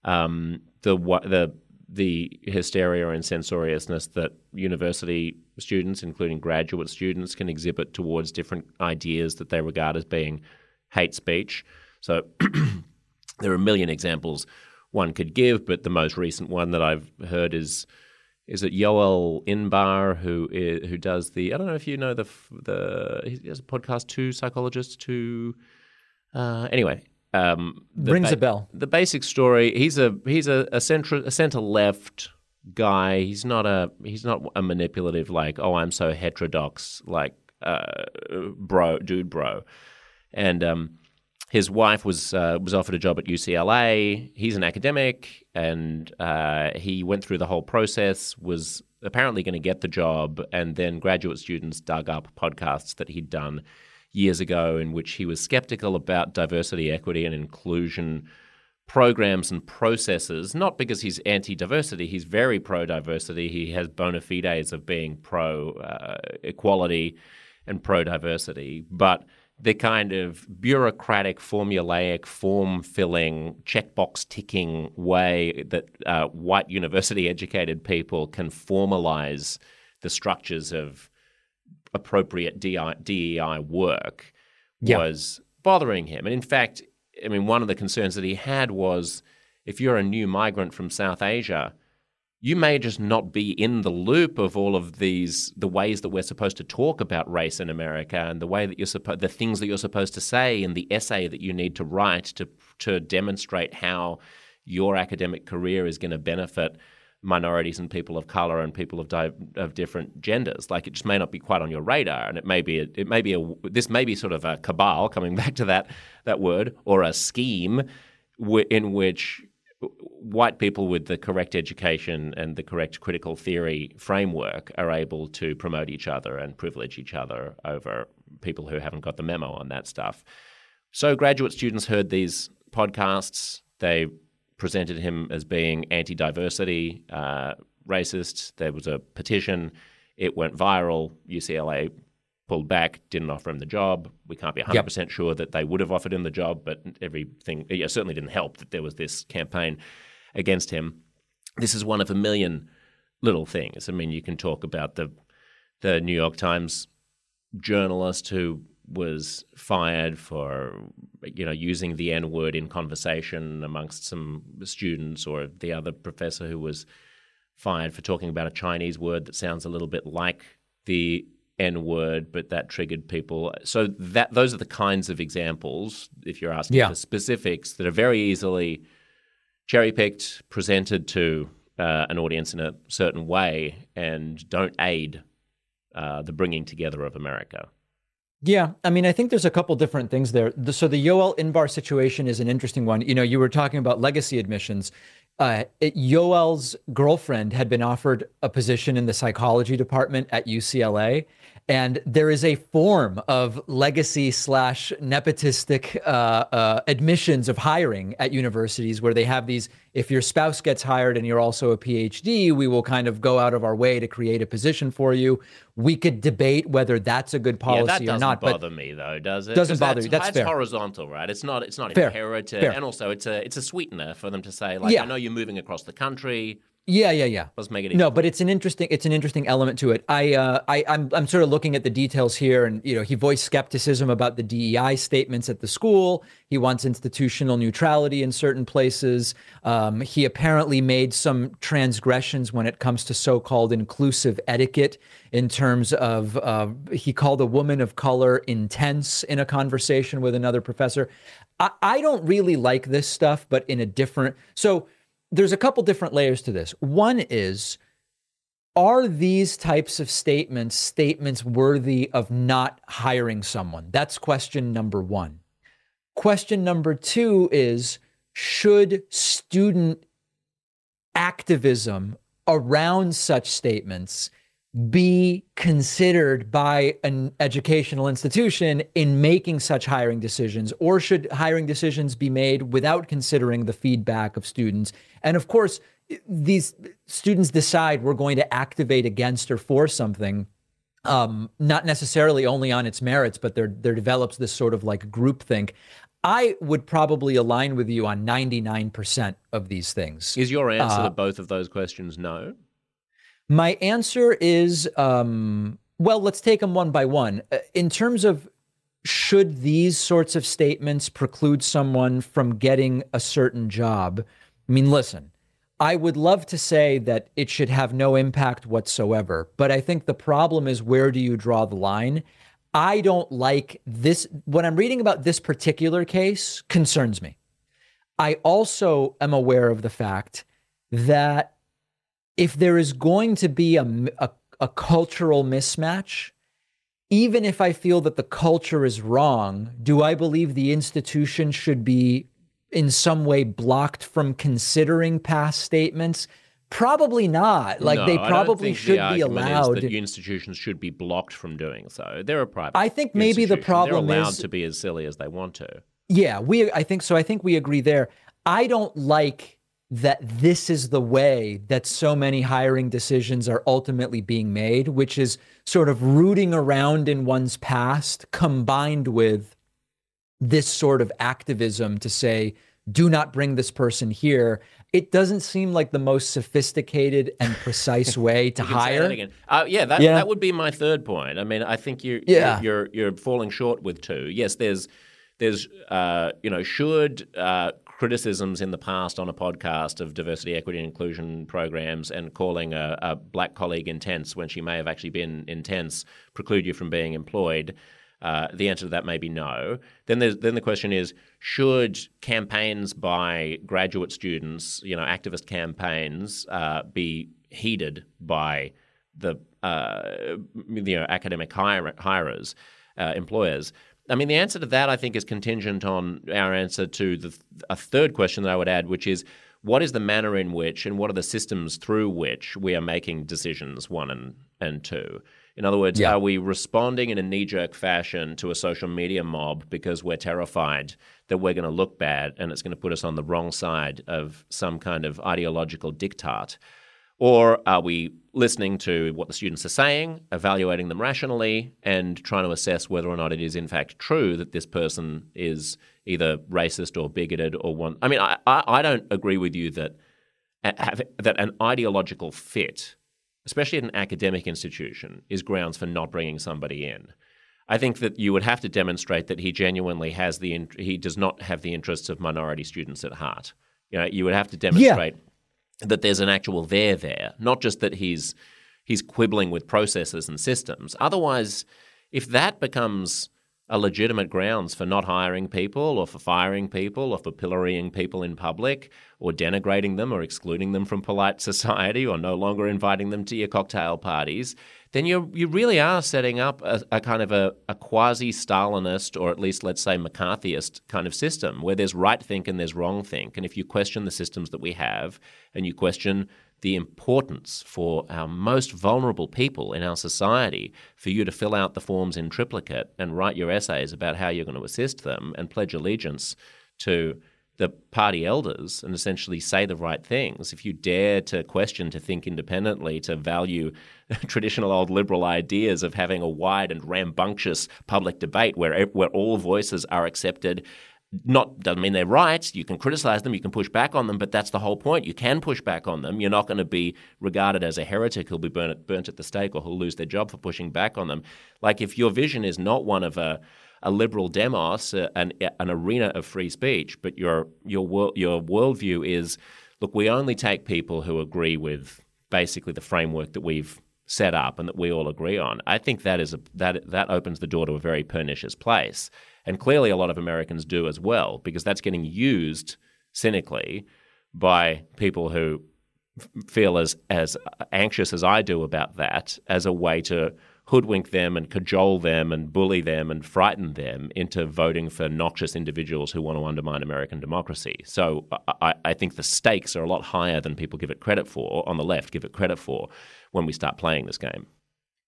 um, the the the hysteria and censoriousness that university students, including graduate students, can exhibit towards different ideas that they regard as being hate speech. So there are a million examples one could give, but the most recent one that I've heard is is it Yoel Inbar who is, who does the I don't know if you know the the he has a podcast two psychologists two uh, anyway um, rings ba- a bell. the basic story he's a he's a, a center a center left guy. He's not a he's not a manipulative like oh I'm so heterodox like uh, bro dude bro. And um, his wife was uh, was offered a job at UCLA. He's an academic, and uh, he went through the whole process. Was apparently going to get the job, and then graduate students dug up podcasts that he'd done years ago, in which he was skeptical about diversity, equity, and inclusion programs and processes. Not because he's anti-diversity; he's very pro-diversity. He has bona fides of being pro uh, equality and pro-diversity, but the kind of bureaucratic, formulaic, form filling, checkbox ticking way that uh, white university educated people can formalize the structures of appropriate DEI work yeah. was bothering him. And in fact, I mean, one of the concerns that he had was if you're a new migrant from South Asia, you may just not be in the loop of all of these the ways that we're supposed to talk about race in America and the way that you're supposed the things that you're supposed to say and the essay that you need to write to to demonstrate how your academic career is going to benefit minorities and people of color and people of di- of different genders. Like it just may not be quite on your radar and it may be a, it may be a this may be sort of a cabal coming back to that that word or a scheme in which white people with the correct education and the correct critical theory framework are able to promote each other and privilege each other over people who haven't got the memo on that stuff. So graduate students heard these podcasts. They presented him as being anti-diversity, uh, racist. There was a petition. It went viral. UCLA pulled back, didn't offer him the job. We can't be 100% yep. sure that they would have offered him the job, but everything yeah, certainly didn't help that there was this campaign against him. This is one of a million little things. I mean, you can talk about the the New York Times journalist who was fired for you know using the N word in conversation amongst some students, or the other professor who was fired for talking about a Chinese word that sounds a little bit like the N word, but that triggered people. So that those are the kinds of examples, if you're asking yeah. for specifics, that are very easily cherry picked, presented to uh, an audience in a certain way, and don't aid uh, the bringing together of America. Yeah, I mean, I think there's a couple different things there. The, so the Yoel Inbar situation is an interesting one. You know, you were talking about legacy admissions. Uh, Yoel's girlfriend had been offered a position in the psychology department at UCLA, and there is a form of legacy slash nepotistic uh, uh, admissions of hiring at universities where they have these if your spouse gets hired and you're also a phd we will kind of go out of our way to create a position for you we could debate whether that's a good policy yeah, that or not but bother me though does it doesn't bother you that's it's fair. horizontal right it's not it's not fair. imperative fair. and also it's a it's a sweetener for them to say like yeah. i know you're moving across the country yeah, yeah, yeah. Let's make it. No, but it's an interesting it's an interesting element to it. I uh, I I'm I'm sort of looking at the details here, and you know, he voiced skepticism about the DEI statements at the school. He wants institutional neutrality in certain places. Um, he apparently made some transgressions when it comes to so-called inclusive etiquette in terms of uh, he called a woman of color intense in a conversation with another professor. I, I don't really like this stuff, but in a different so there's a couple different layers to this. One is are these types of statements statements worthy of not hiring someone? That's question number 1. Question number 2 is should student activism around such statements be considered by an educational institution in making such hiring decisions or should hiring decisions be made without considering the feedback of students and of course these students decide we're going to activate against or for something um, not necessarily only on its merits but there there develops this sort of like group think I would probably align with you on 99% of these things. Is your answer uh, to both of those questions no? My answer is um, well, let's take them one by one. Uh, in terms of should these sorts of statements preclude someone from getting a certain job? I mean, listen, I would love to say that it should have no impact whatsoever, but I think the problem is where do you draw the line? I don't like this. What I'm reading about this particular case concerns me. I also am aware of the fact that if there is going to be a, a, a cultural mismatch, even if I feel that the culture is wrong, do I believe the institution should be in some way blocked from considering past statements? Probably not. Like no, they probably should the be allowed. that institutions should be blocked from doing so. They're a private. I think maybe the problem They're allowed is to be as silly as they want to. Yeah, we. I think so. I think we agree there. I don't like that this is the way that so many hiring decisions are ultimately being made, which is sort of rooting around in one's past combined with this sort of activism to say, do not bring this person here. It doesn't seem like the most sophisticated and precise way to hire. Uh, yeah, that, yeah, that would be my third point. I mean, I think you, yeah. you're, you're, you're falling short with two. Yes, there's there's uh, you know should uh, criticisms in the past on a podcast of diversity, equity, and inclusion programs and calling a, a, black colleague intense when she may have actually been intense preclude you from being employed? Uh, the answer to that may be no. Then, then the question is: Should campaigns by graduate students, you know, activist campaigns, uh, be heeded by the uh, you know academic hire, hirers, uh, employers? I mean, the answer to that, I think, is contingent on our answer to the a third question that I would add, which is what is the manner in which and what are the systems through which we are making decisions one and, and two? In other words, yeah. are we responding in a knee jerk fashion to a social media mob because we're terrified that we're going to look bad and it's going to put us on the wrong side of some kind of ideological diktat? Or are we listening to what the students are saying, evaluating them rationally, and trying to assess whether or not it is in fact true that this person is either racist or bigoted or one? I mean, I, I, don't agree with you that that an ideological fit, especially at an academic institution, is grounds for not bringing somebody in. I think that you would have to demonstrate that he genuinely has the he does not have the interests of minority students at heart. You know, you would have to demonstrate. Yeah that there's an actual there there, not just that he's he's quibbling with processes and systems. Otherwise, if that becomes a legitimate grounds for not hiring people or for firing people or for pillorying people in public or denigrating them or excluding them from polite society or no longer inviting them to your cocktail parties, then you you really are setting up a, a kind of a, a quasi Stalinist or at least let's say McCarthyist kind of system where there's right think and there's wrong think. And if you question the systems that we have and you question the importance for our most vulnerable people in our society for you to fill out the forms in triplicate and write your essays about how you're going to assist them and pledge allegiance to the party elders and essentially say the right things, if you dare to question, to think independently, to value traditional old liberal ideas of having a wide and rambunctious public debate where, where all voices are accepted not doesn't mean they're right. You can criticize them, you can push back on them, but that's the whole point. You can push back on them. You're not going to be regarded as a heretic who'll be burnt, burnt at the stake or who'll lose their job for pushing back on them. Like if your vision is not one of a a liberal demos, uh, an, an arena of free speech, but your your your worldview is, look, we only take people who agree with basically the framework that we've set up and that we all agree on. I think that is a, that that opens the door to a very pernicious place, and clearly a lot of Americans do as well, because that's getting used cynically by people who feel as as anxious as I do about that as a way to hoodwink them and cajole them and bully them and frighten them into voting for noxious individuals who want to undermine American democracy. So I, I, think the stakes are a lot higher than people give it credit for, on the left, give it credit for when we start playing this game.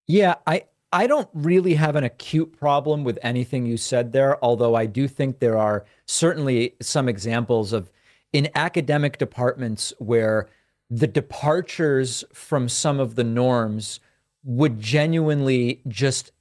Yeah, I, I don't really have an acute problem with anything you said there, although I do think there are certainly some examples of in academic departments where the departures from some of the norms would genuinely just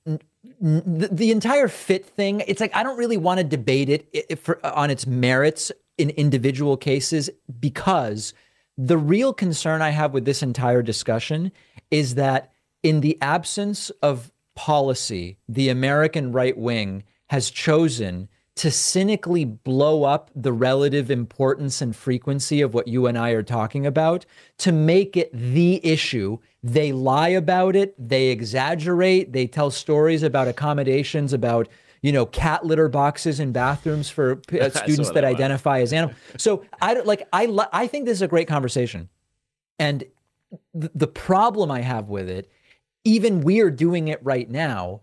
the, entire fit thing, it's like I don't really want to debate it for, on its merits in individual cases because the real concern I have with this entire discussion is that in the absence of policy, the American right wing has chosen to cynically blow up the relative importance and frequency of what you and I are talking about to make it the issue. They lie about it, they exaggerate, they tell stories about accommodations, about you know cat litter boxes in bathrooms for uh, students that, identify as animals. So I don't like I I think this is a great conversation, and th- the problem I have with it, even we're doing it right now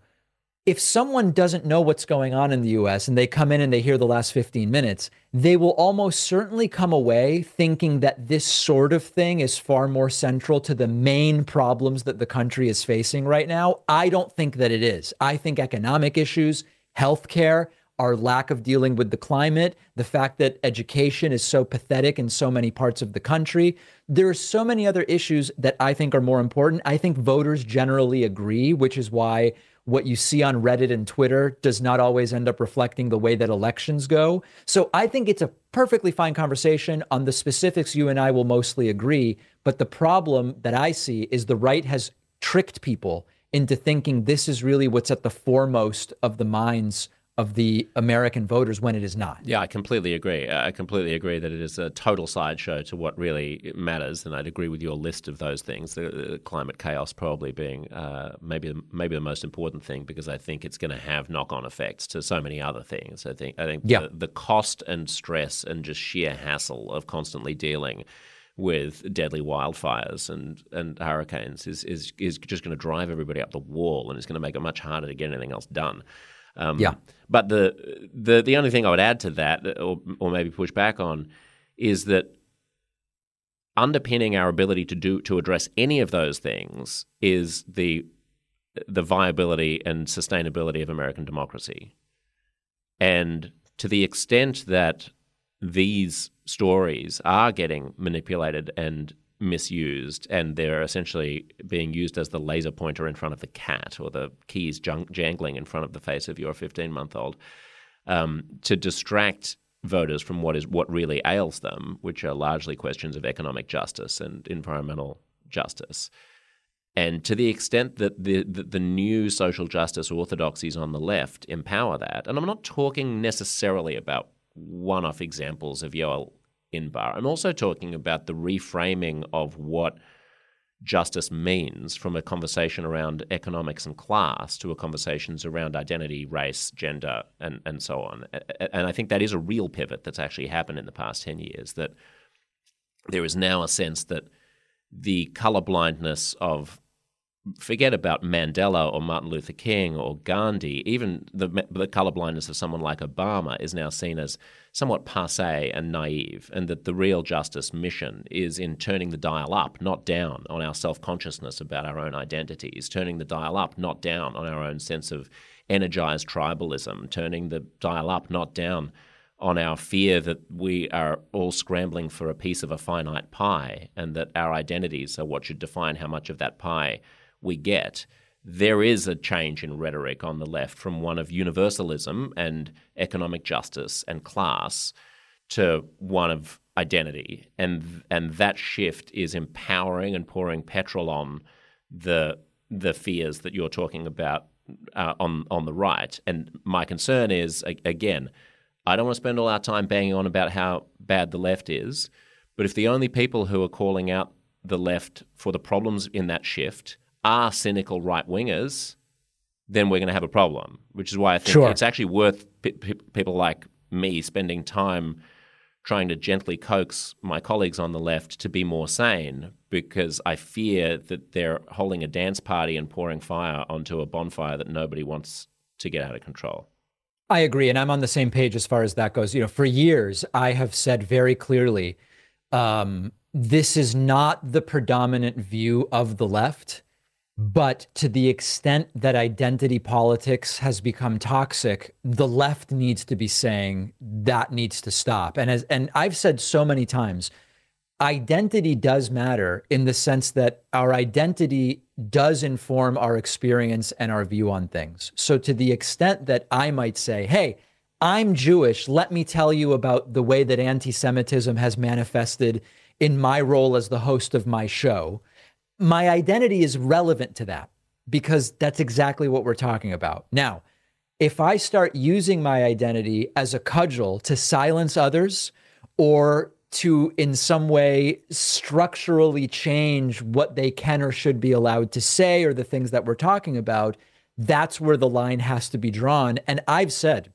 if someone doesn't know what's going on in the US and they come in and they hear the last 15 minutes, they will almost certainly come away thinking that this sort of thing is far more central to the main problems that the country is facing right now. I don't think that it is. I think economic issues, healthcare, our lack of dealing with the climate, the fact that education is so pathetic in so many parts of the country. There are so many other issues that I think are more important. I think voters generally agree, which is why what you see on Reddit and Twitter does not always end up reflecting the way that elections go. So I think it's a perfectly fine conversation. On the specifics, you and I will mostly agree. But the problem that I see is the right has tricked people into thinking this is really what's at the foremost of the minds of the American voters when it is not. Yeah, I completely agree. I completely agree that it is a total sideshow to what really matters, and I'd agree with your list of those things. The, the climate chaos probably being uh, maybe maybe the most important thing because I think it's going to have knock on effects to so many other things. I think I think yeah. the, the cost and stress and just sheer hassle of constantly dealing with deadly wildfires and, and hurricanes is, is, is just going to drive everybody up the wall and it's going to make it much harder to get anything else done. Um, yeah. But the, the the only thing I would add to that, or or maybe push back on, is that underpinning our ability to do to address any of those things is the the viability and sustainability of American democracy. And to the extent that these stories are getting manipulated and misused and they're essentially being used as the laser pointer in front of the cat or the keys jangling in front of the face of your 15 month old um, to distract voters from what is what really ails them, which are largely questions of economic justice and environmental justice. And to the extent that the, the, the new social justice orthodoxies on the left empower that, and I'm not talking necessarily about one-off examples of Yoel Inbar. I'm also talking about the reframing of what justice means from a conversation around economics and class to a conversations around identity, race, gender, and, and so on. And I think that is a real pivot that's actually happened in the past 10 years, that there is now a sense that the colorblindness of forget about Mandela or Martin Luther King or Gandhi, even the, the colorblindness of someone like Obama is now seen as somewhat passe and naive, and that the real justice mission is in turning the dial up, not down, on our self consciousness about our own identities, turning the dial up, not down, on our own sense of energized tribalism, turning the dial up, not down, on our fear that we are all scrambling for a piece of a finite pie and that our identities are what should define how much of that pie we get, there is a change in rhetoric on the left from one of universalism and economic justice and class to one of identity. And, and that shift is empowering and pouring petrol on the, the fears that you're talking about uh, on, on the right. And my concern is, again, I don't want to spend all our time banging on about how bad the left is. But if the only people who are calling out the left for the problems in that shift are cynical right wingers, then we're going to have a problem. Which is why I think sure. it's actually worth people like me spending time trying to gently coax my colleagues on the left to be more sane because I fear that they're holding a dance party and pouring fire onto a bonfire that nobody wants to get out of control. I agree. And I'm on the same page as far as that goes. You know, for years, I have said very clearly um, this is not the predominant view of the left. But to the extent that identity politics has become toxic, the left needs to be saying that needs to stop. And as and I've said so many times, identity does matter in the sense that our identity does inform our experience and our view on things. So, to the extent that I might say, hey, I'm Jewish, let me tell you about the way that anti Semitism has manifested in my role as the host of my show, my identity is relevant to that because that's exactly what we're talking about. Now, if I start using my identity as a cudgel to silence others or to in some way structurally change what they can or should be allowed to say or the things that we're talking about, that's where the line has to be drawn. And I've said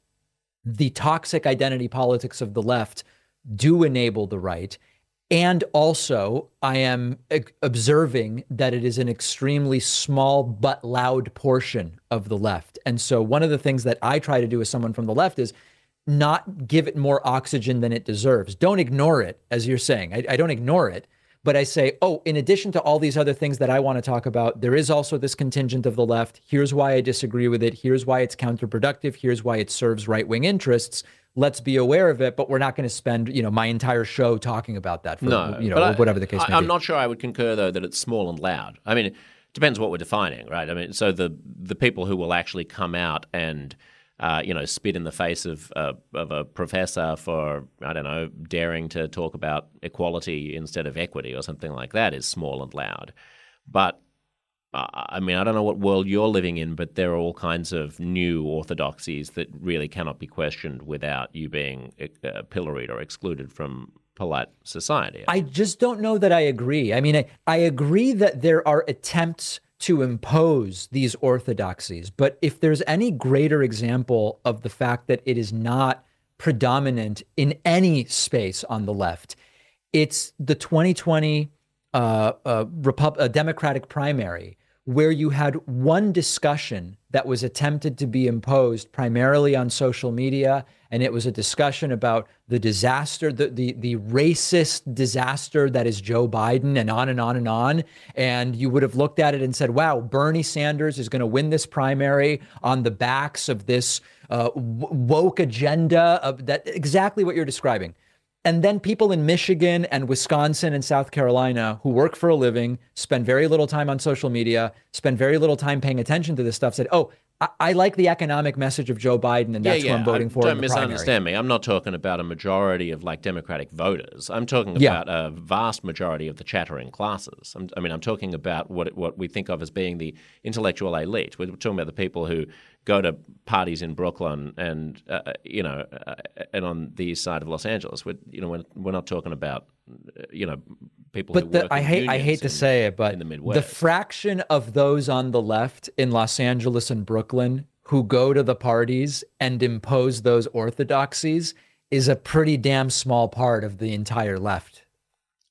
the toxic identity politics of the left do enable the right. And also, I am observing that it is an extremely small but loud portion of the left. And so, one of the things that I try to do as someone from the left is not give it more oxygen than it deserves. Don't ignore it, as you're saying. I, I don't ignore it, but I say, oh, in addition to all these other things that I want to talk about, there is also this contingent of the left. Here's why I disagree with it. Here's why it's counterproductive. Here's why it serves right wing interests let's be aware of it, but we're not going to spend you know my entire show talking about that for no, you know whatever the case I, may I'm be. not sure I would concur though that it's small and loud. I mean, it depends what we're defining, right? I mean, so the the people who will actually come out and uh, you know spit in the face of uh, of a professor for I don't know daring to talk about equality instead of equity or something like that is small and loud, but I mean, I don't know what world you're living in, but there are all kinds of new orthodoxies that really cannot be questioned without you being uh, pilloried or excluded from polite society. I just don't know that I agree. I mean, I, I agree that there are attempts to impose these orthodoxies, but if there's any greater example of the fact that it is not predominant in any space on the left, it's the 2020 uh, uh, uh, Democratic primary where you had one discussion that was attempted to be imposed primarily on social media and it was a discussion about the disaster the, the the racist disaster that is Joe Biden and on and on and on. And you would have looked at it and said wow Bernie Sanders is going to win this primary on the backs of this uh, woke agenda of that exactly what you're describing and then people in Michigan and Wisconsin and South Carolina who work for a living, spend very little time on social media, spend very little time paying attention to this stuff, said, oh, I, I like the economic message of Joe Biden, and that's yeah, yeah. who I'm voting I, for. Don't misunderstand me. I'm not talking about a majority of like Democratic voters. I'm talking about a vast majority of the chattering classes. I'm, i mean, I'm talking about what what we think of as being the intellectual elite. We're talking about the people who go to parties in Brooklyn and uh, uh, you know uh, and on the east side of Los Angeles. We're you know we're, we're not talking about uh, you know people. But the, I hate I hate in, to say it, but the, the fraction of those on the left in Los Angeles and Brooklyn who go to the parties and impose those orthodoxies is a pretty damn small part of the entire left.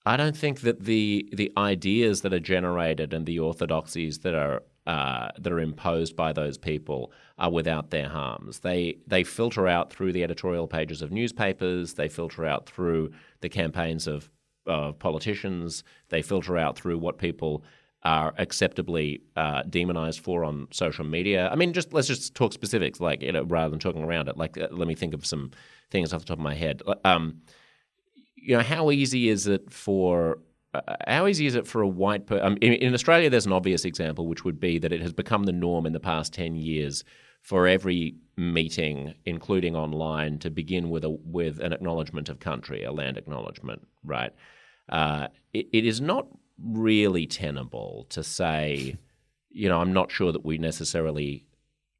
I don't think that the the ideas that are generated and the orthodoxies that are uh, that are imposed by those people are without their harms. They they filter out through the editorial pages of newspapers. They filter out through the campaigns of of politicians. They filter out through what people are acceptably uh, demonized for on social media. I mean, just let's just talk specifics, like you know, rather than talking around it. Like, uh, let me think of some things off the top of my head. Um, you know, how easy is it for uh, how easy is it for a white person? Um, in, in, Australia, there's an obvious example, which would be that it has become the norm in the past 10 years for every meeting, including online, to begin with, a, with an acknowledgement of country, a land acknowledgement, right? Uh, it, it is not really tenable to say, you know, I'm not sure that we necessarily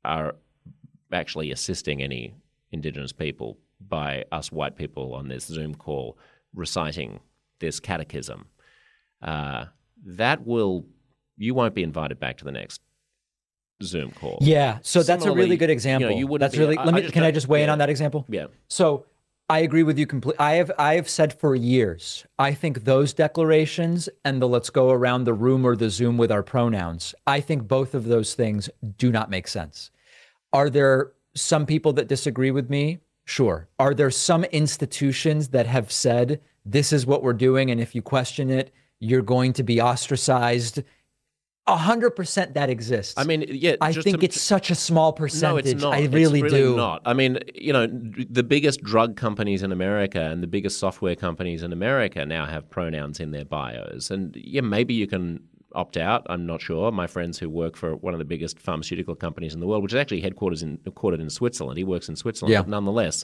are actually assisting any Indigenous people by us white people on this Zoom call reciting this catechism uh, that will you won't be invited back to the next Zoom call. Yeah, so Similarly, that's a really good example. You, know, you wouldn't that's be, really. Let me. I can I just weigh yeah, in on that example? Yeah. So I agree with you completely. I have I have said for years. I think those declarations and the let's go around the room or the Zoom with our pronouns. I think both of those things do not make sense. Are there some people that disagree with me? Sure. Are there some institutions that have said this is what we're doing, and if you question it, you're going to be ostracized. A hundred percent that exists. I mean, yeah. I think to- it's such a small percentage. No, it's not. I It's really, do. Not. I mean, you know, the biggest drug companies in America and the biggest software companies in America now have pronouns in their bios, and yeah, maybe you can opt out. I'm not sure. My friends who work for one of the biggest pharmaceutical companies in the world, which is actually headquarters in headquartered in Switzerland, he works in Switzerland. Yeah. But nonetheless,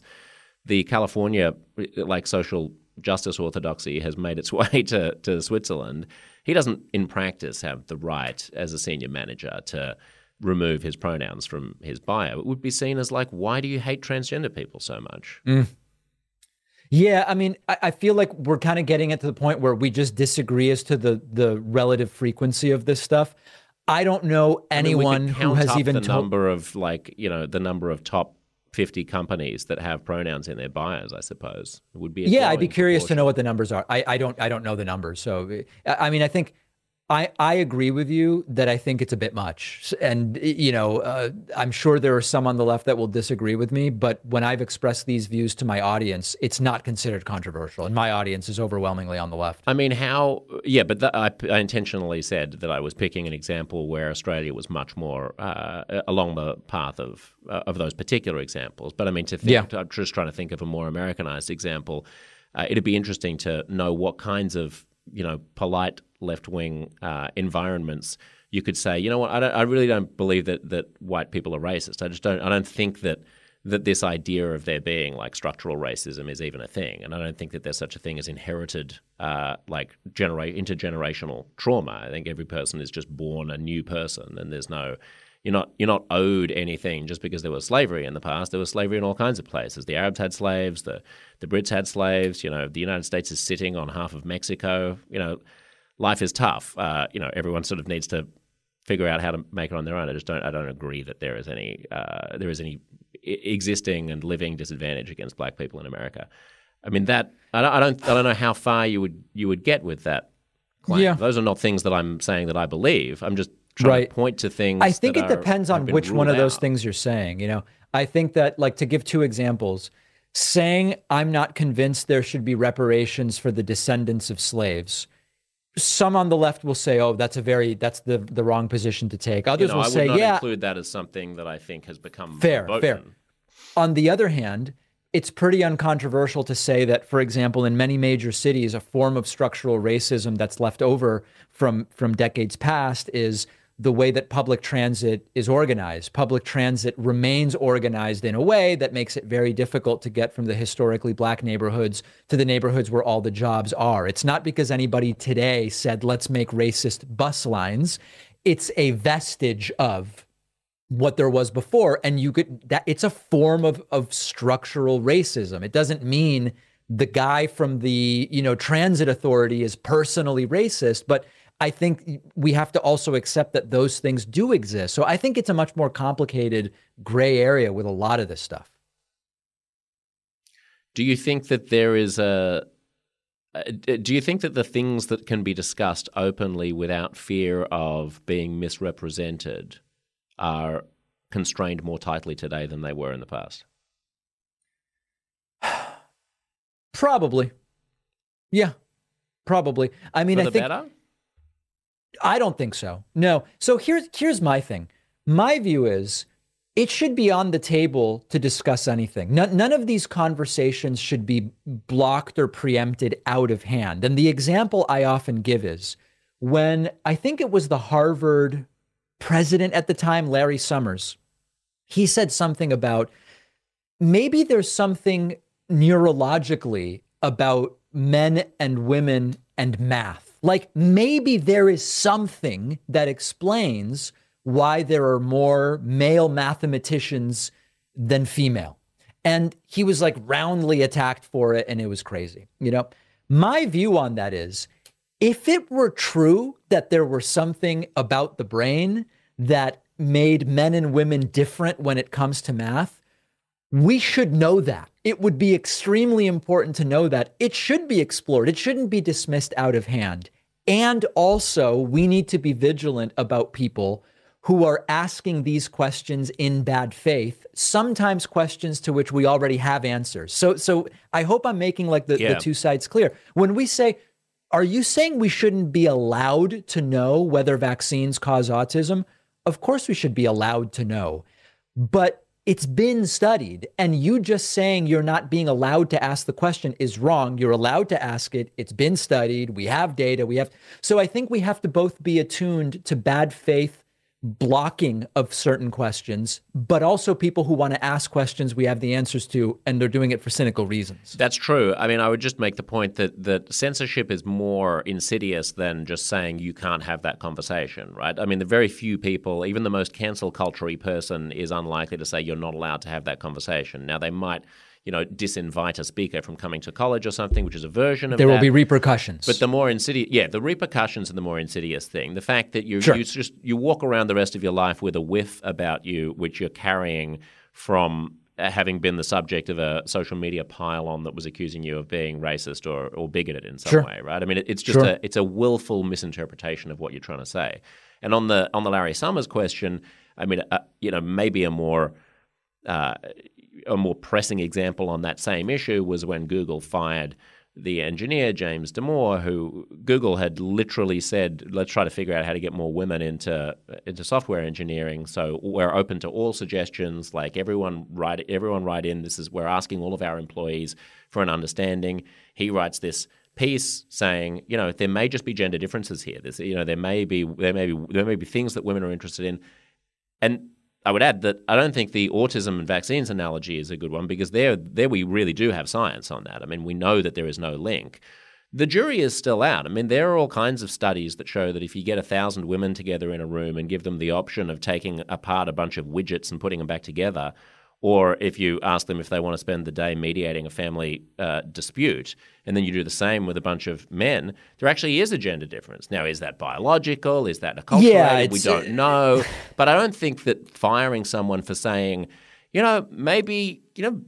the California like social justice orthodoxy has made its way to, to Switzerland. He doesn't, in practice, have the right as a senior manager to remove his pronouns from his bio. It would be seen as like, why do you hate transgender people so much? Mm. Yeah, I mean, I, I feel like we're kind of getting it to the point where we just disagree as to the the relative frequency of this stuff. I don't know I mean, anyone who has even the told. number of like you know the number of top. 50 companies that have pronouns in their bios, I suppose. It would be a yeah, I'd be curious to know what the numbers are. I, I don't I don't know the numbers. So I mean, I think I I agree with you that I think it's a bit much, and you know, uh, I'm sure there are some on the left that will disagree with me. But when I've expressed these views to my audience, it's not considered controversial, and my audience is overwhelmingly on the left. I mean, how? Yeah, but that, I, I intentionally said that I was picking an example where Australia was much more uh, along the path of uh, of those particular examples. But I mean, to think, Yeah. I'm just trying to think of a more Americanized example. Uh, it'd be interesting to know what kinds of you know polite left wing uh, environments you could say. You know what? I, don't, I really don't believe that that white people are racist. I just don't. I don't think that that this idea of there being like structural racism is even a thing, and I don't think that there's such a thing as inherited uh, like genera- intergenerational trauma. I think every person is just born a new person, and there's no you're not you're not owed anything just because there was slavery in the past. There was slavery in all kinds of places. The Arabs had slaves, the the Brits had slaves. You know, the United States is sitting on half of Mexico. You know, life is tough. Uh, you know, everyone sort of needs to figure out how to make it on their own. I just don't. I don't agree that there is any uh, there is any existing and living disadvantage against black people in America. I mean that I don't. I don't. I don't know how far you would you would get with that. Claim. Yeah. those are not things that I'm saying that I believe. I'm just trying Right. to point to things. I think it are- depends on which one of those out. things you're saying. You know, I think that, like, to give two examples, saying I'm not convinced there should be reparations for the descendants of slaves. Some on the left will say, "Oh, that's a very that's the the wrong position to take." You Others know, will I would say, not "Yeah." include that as something that I think has become Fair, verboten. fair. On the other hand, it's pretty uncontroversial to say that, for example, in many major cities, a form of structural racism that's left over from from decades past is the way that public transit is organized. Public transit remains organized in a way that makes it very difficult to get from the historically black neighborhoods to the neighborhoods where all the jobs are. It's not because anybody today said, let's make racist bus lines. It's a vestige of what there was before and you could that it's a form of of structural racism it doesn't mean the guy from the you know transit authority is personally racist but i think we have to also accept that those things do exist so i think it's a much more complicated gray area with a lot of this stuff Do you think that there is a do you think that the things that can be discussed openly without fear of being misrepresented are constrained more tightly today than they were in the past? probably yeah probably i mean For i think better? I don't think so. No. So here's here's my thing. My view is it should be on the table to discuss anything. None, none of these conversations should be blocked or preempted out of hand. And the example I often give is when I think it was the Harvard president at the time, Larry Summers, he said something about maybe there's something neurologically about men and women and math. Like maybe there is something that explains why there are more male mathematicians than female. And he was like roundly attacked for it, and it was crazy. You know, my view on that is if it were true that there were something about the brain that made men and women different when it comes to math, we should know that. It would be extremely important to know that. It should be explored. It shouldn't be dismissed out of hand. And also, we need to be vigilant about people who are asking these questions in bad faith, sometimes questions to which we already have answers. So so I hope I'm making like the, Yeah. the two sides clear. When we say are you saying we shouldn't be allowed to know whether vaccines cause autism? Of course, we should be allowed to know. But it's been studied, and you just saying you're not being allowed to ask the question is wrong. You're allowed to ask it. It's been studied. We have data. We have. So I think we have to both be attuned to bad faith blocking of certain questions, but also people who want to ask questions we have the answers to, and they're doing it for cynical reasons. That's true. I mean, I would just make the point that that censorship is more insidious than just saying you can't have that conversation, right? I mean, the very few people, even the most cancel culture person, is unlikely to say you're not allowed to have that conversation. Now, they might you know, disinvite a speaker from coming to college or something, which is a version of there that. will be repercussions. But the more insidious, yeah, the repercussions are the more insidious thing. The fact that you, sure. you just you walk around the rest of your life with a whiff about you, which you're carrying from uh, having been the subject of a social media pile-on that was accusing you of being racist or, or bigoted in some sure. way, right? I mean, it, it's just sure. a it's a willful misinterpretation of what you're trying to say. And on the on the Larry Summers question, I mean, uh, you know, maybe a more uh, a more pressing example on that same issue was when Google fired the engineer James Damore, who Google had literally said, "Let's try to figure out how to get more women into into software engineering." So we're open to all suggestions. Like everyone write everyone write in. This is we're asking all of our employees for an understanding. He writes this piece saying, you know, there may just be gender differences here. You know, there may be there may be there may be things that women are interested in, and I would add that I don't think the autism and vaccines analogy is a good one because there, there we really do have science on that. I mean, we know that there is no link. The jury is still out. I mean, there are all kinds of studies that show that if you get a thousand women together in a room and give them the option of taking apart a bunch of widgets and putting them back together, or if you ask them if they want to spend the day mediating a family uh, dispute, and then you do the same with a bunch of men, there actually is a gender difference. Now, is that biological? Is that a cultural? Yeah, we don't know. but I don't think that firing someone for saying, you know, maybe you know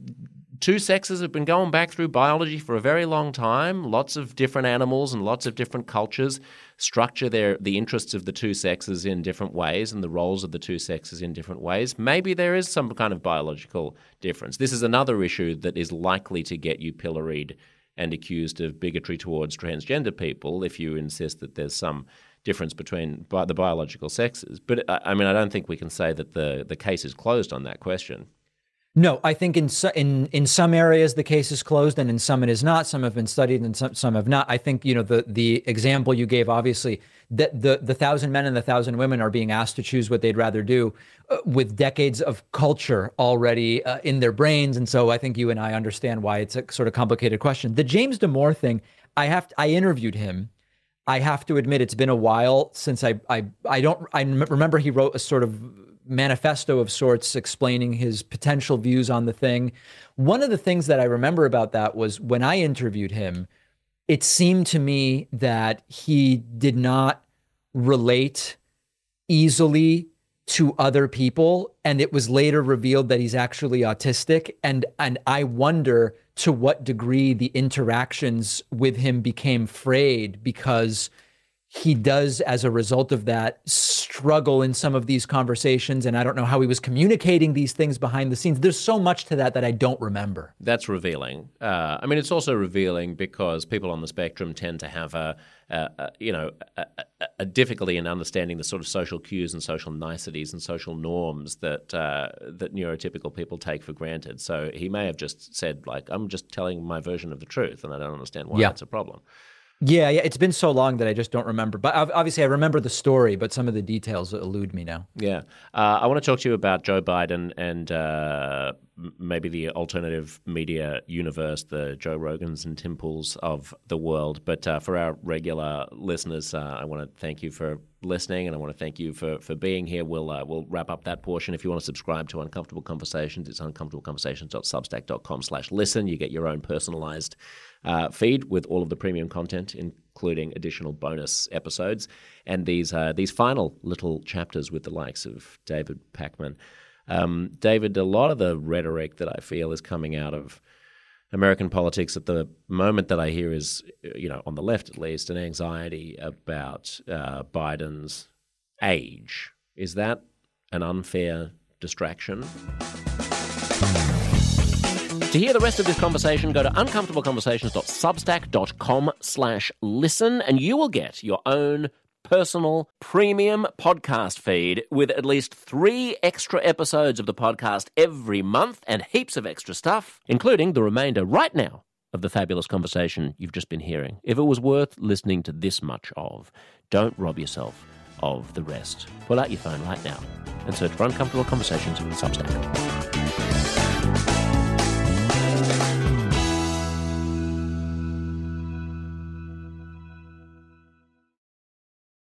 two sexes have been going back through biology for a very long time. Lots of different animals and lots of different cultures structure their the interests of the two sexes in different ways and the roles of the two sexes in different ways. Maybe there is some kind of biological difference. This is another issue that is likely to get you pilloried and accused of bigotry towards transgender people if you insist that there's some difference between bi- the biological sexes. But uh, I mean, I don't think we can say that the the case is closed on that question. No, I think in in in some areas the case is closed, and in some it is not. Some have been studied, and some some have not. I think you know the the example you gave, obviously, that the the thousand men and the thousand women are being asked to choose what they'd rather do, uh, with decades of culture already uh, in their brains, and so I think you and I understand why it's a sort of complicated question. The James Damore thing, I have to, I interviewed him. I have to admit, it's been a while since I I I don't I remember he wrote a sort of manifesto of sorts explaining his potential views on the thing. One of the things that I remember about that was when I interviewed him, it seemed to me that he did not relate easily to other people and it was later revealed that he's actually autistic and and I wonder to what degree the interactions with him became frayed because he does, as a result of that, struggle in some of these conversations. And I don't know how he was communicating these things behind the scenes. There's so much to that that I don't remember. That's revealing. Uh, I mean, it's also revealing because people on the spectrum tend to have a, a, a you know, a, a, difficulty in understanding the sort of social cues and social niceties and social norms that uh, that neurotypical people take for granted. So he may have just said, like, I'm just telling my version of the truth, and I don't understand why yeah. that's a problem. Yeah, yeah, it's been so long that I just don't remember. But obviously, I remember the story, but some of the details elude me now. Yeah, uh, I want to talk to you about Joe Biden and uh, maybe the alternative media universe, the Joe Rogans and Tim Pools of the world. But uh, for our regular listeners, uh, I want to thank you for listening, and I want to thank you for for being here. We'll uh, we'll wrap up that portion. If you want to subscribe to Uncomfortable Conversations, it's uncomfortableconversations.substack.com/listen. You get your own personalized uh, feed with all of the premium content, including additional bonus episodes and these uh, these final little chapters with the likes of David Pakman. Um, David, a lot of the rhetoric that I feel is coming out of American politics at the moment that I hear is, you know, on the left at least, an anxiety about uh, Biden's age. Is that an unfair distraction? To hear the rest of this conversation, go to uncomfortableconversations.substack.com slash listen, and you will get your own personal premium podcast feed with at least three extra episodes of the podcast every month and heaps of extra stuff, including the remainder right now of the fabulous conversation you've just been hearing. If it was worth listening to this much of, don't rob yourself of the rest. Pull out your phone right now and search for Uncomfortable Conversations with Substack.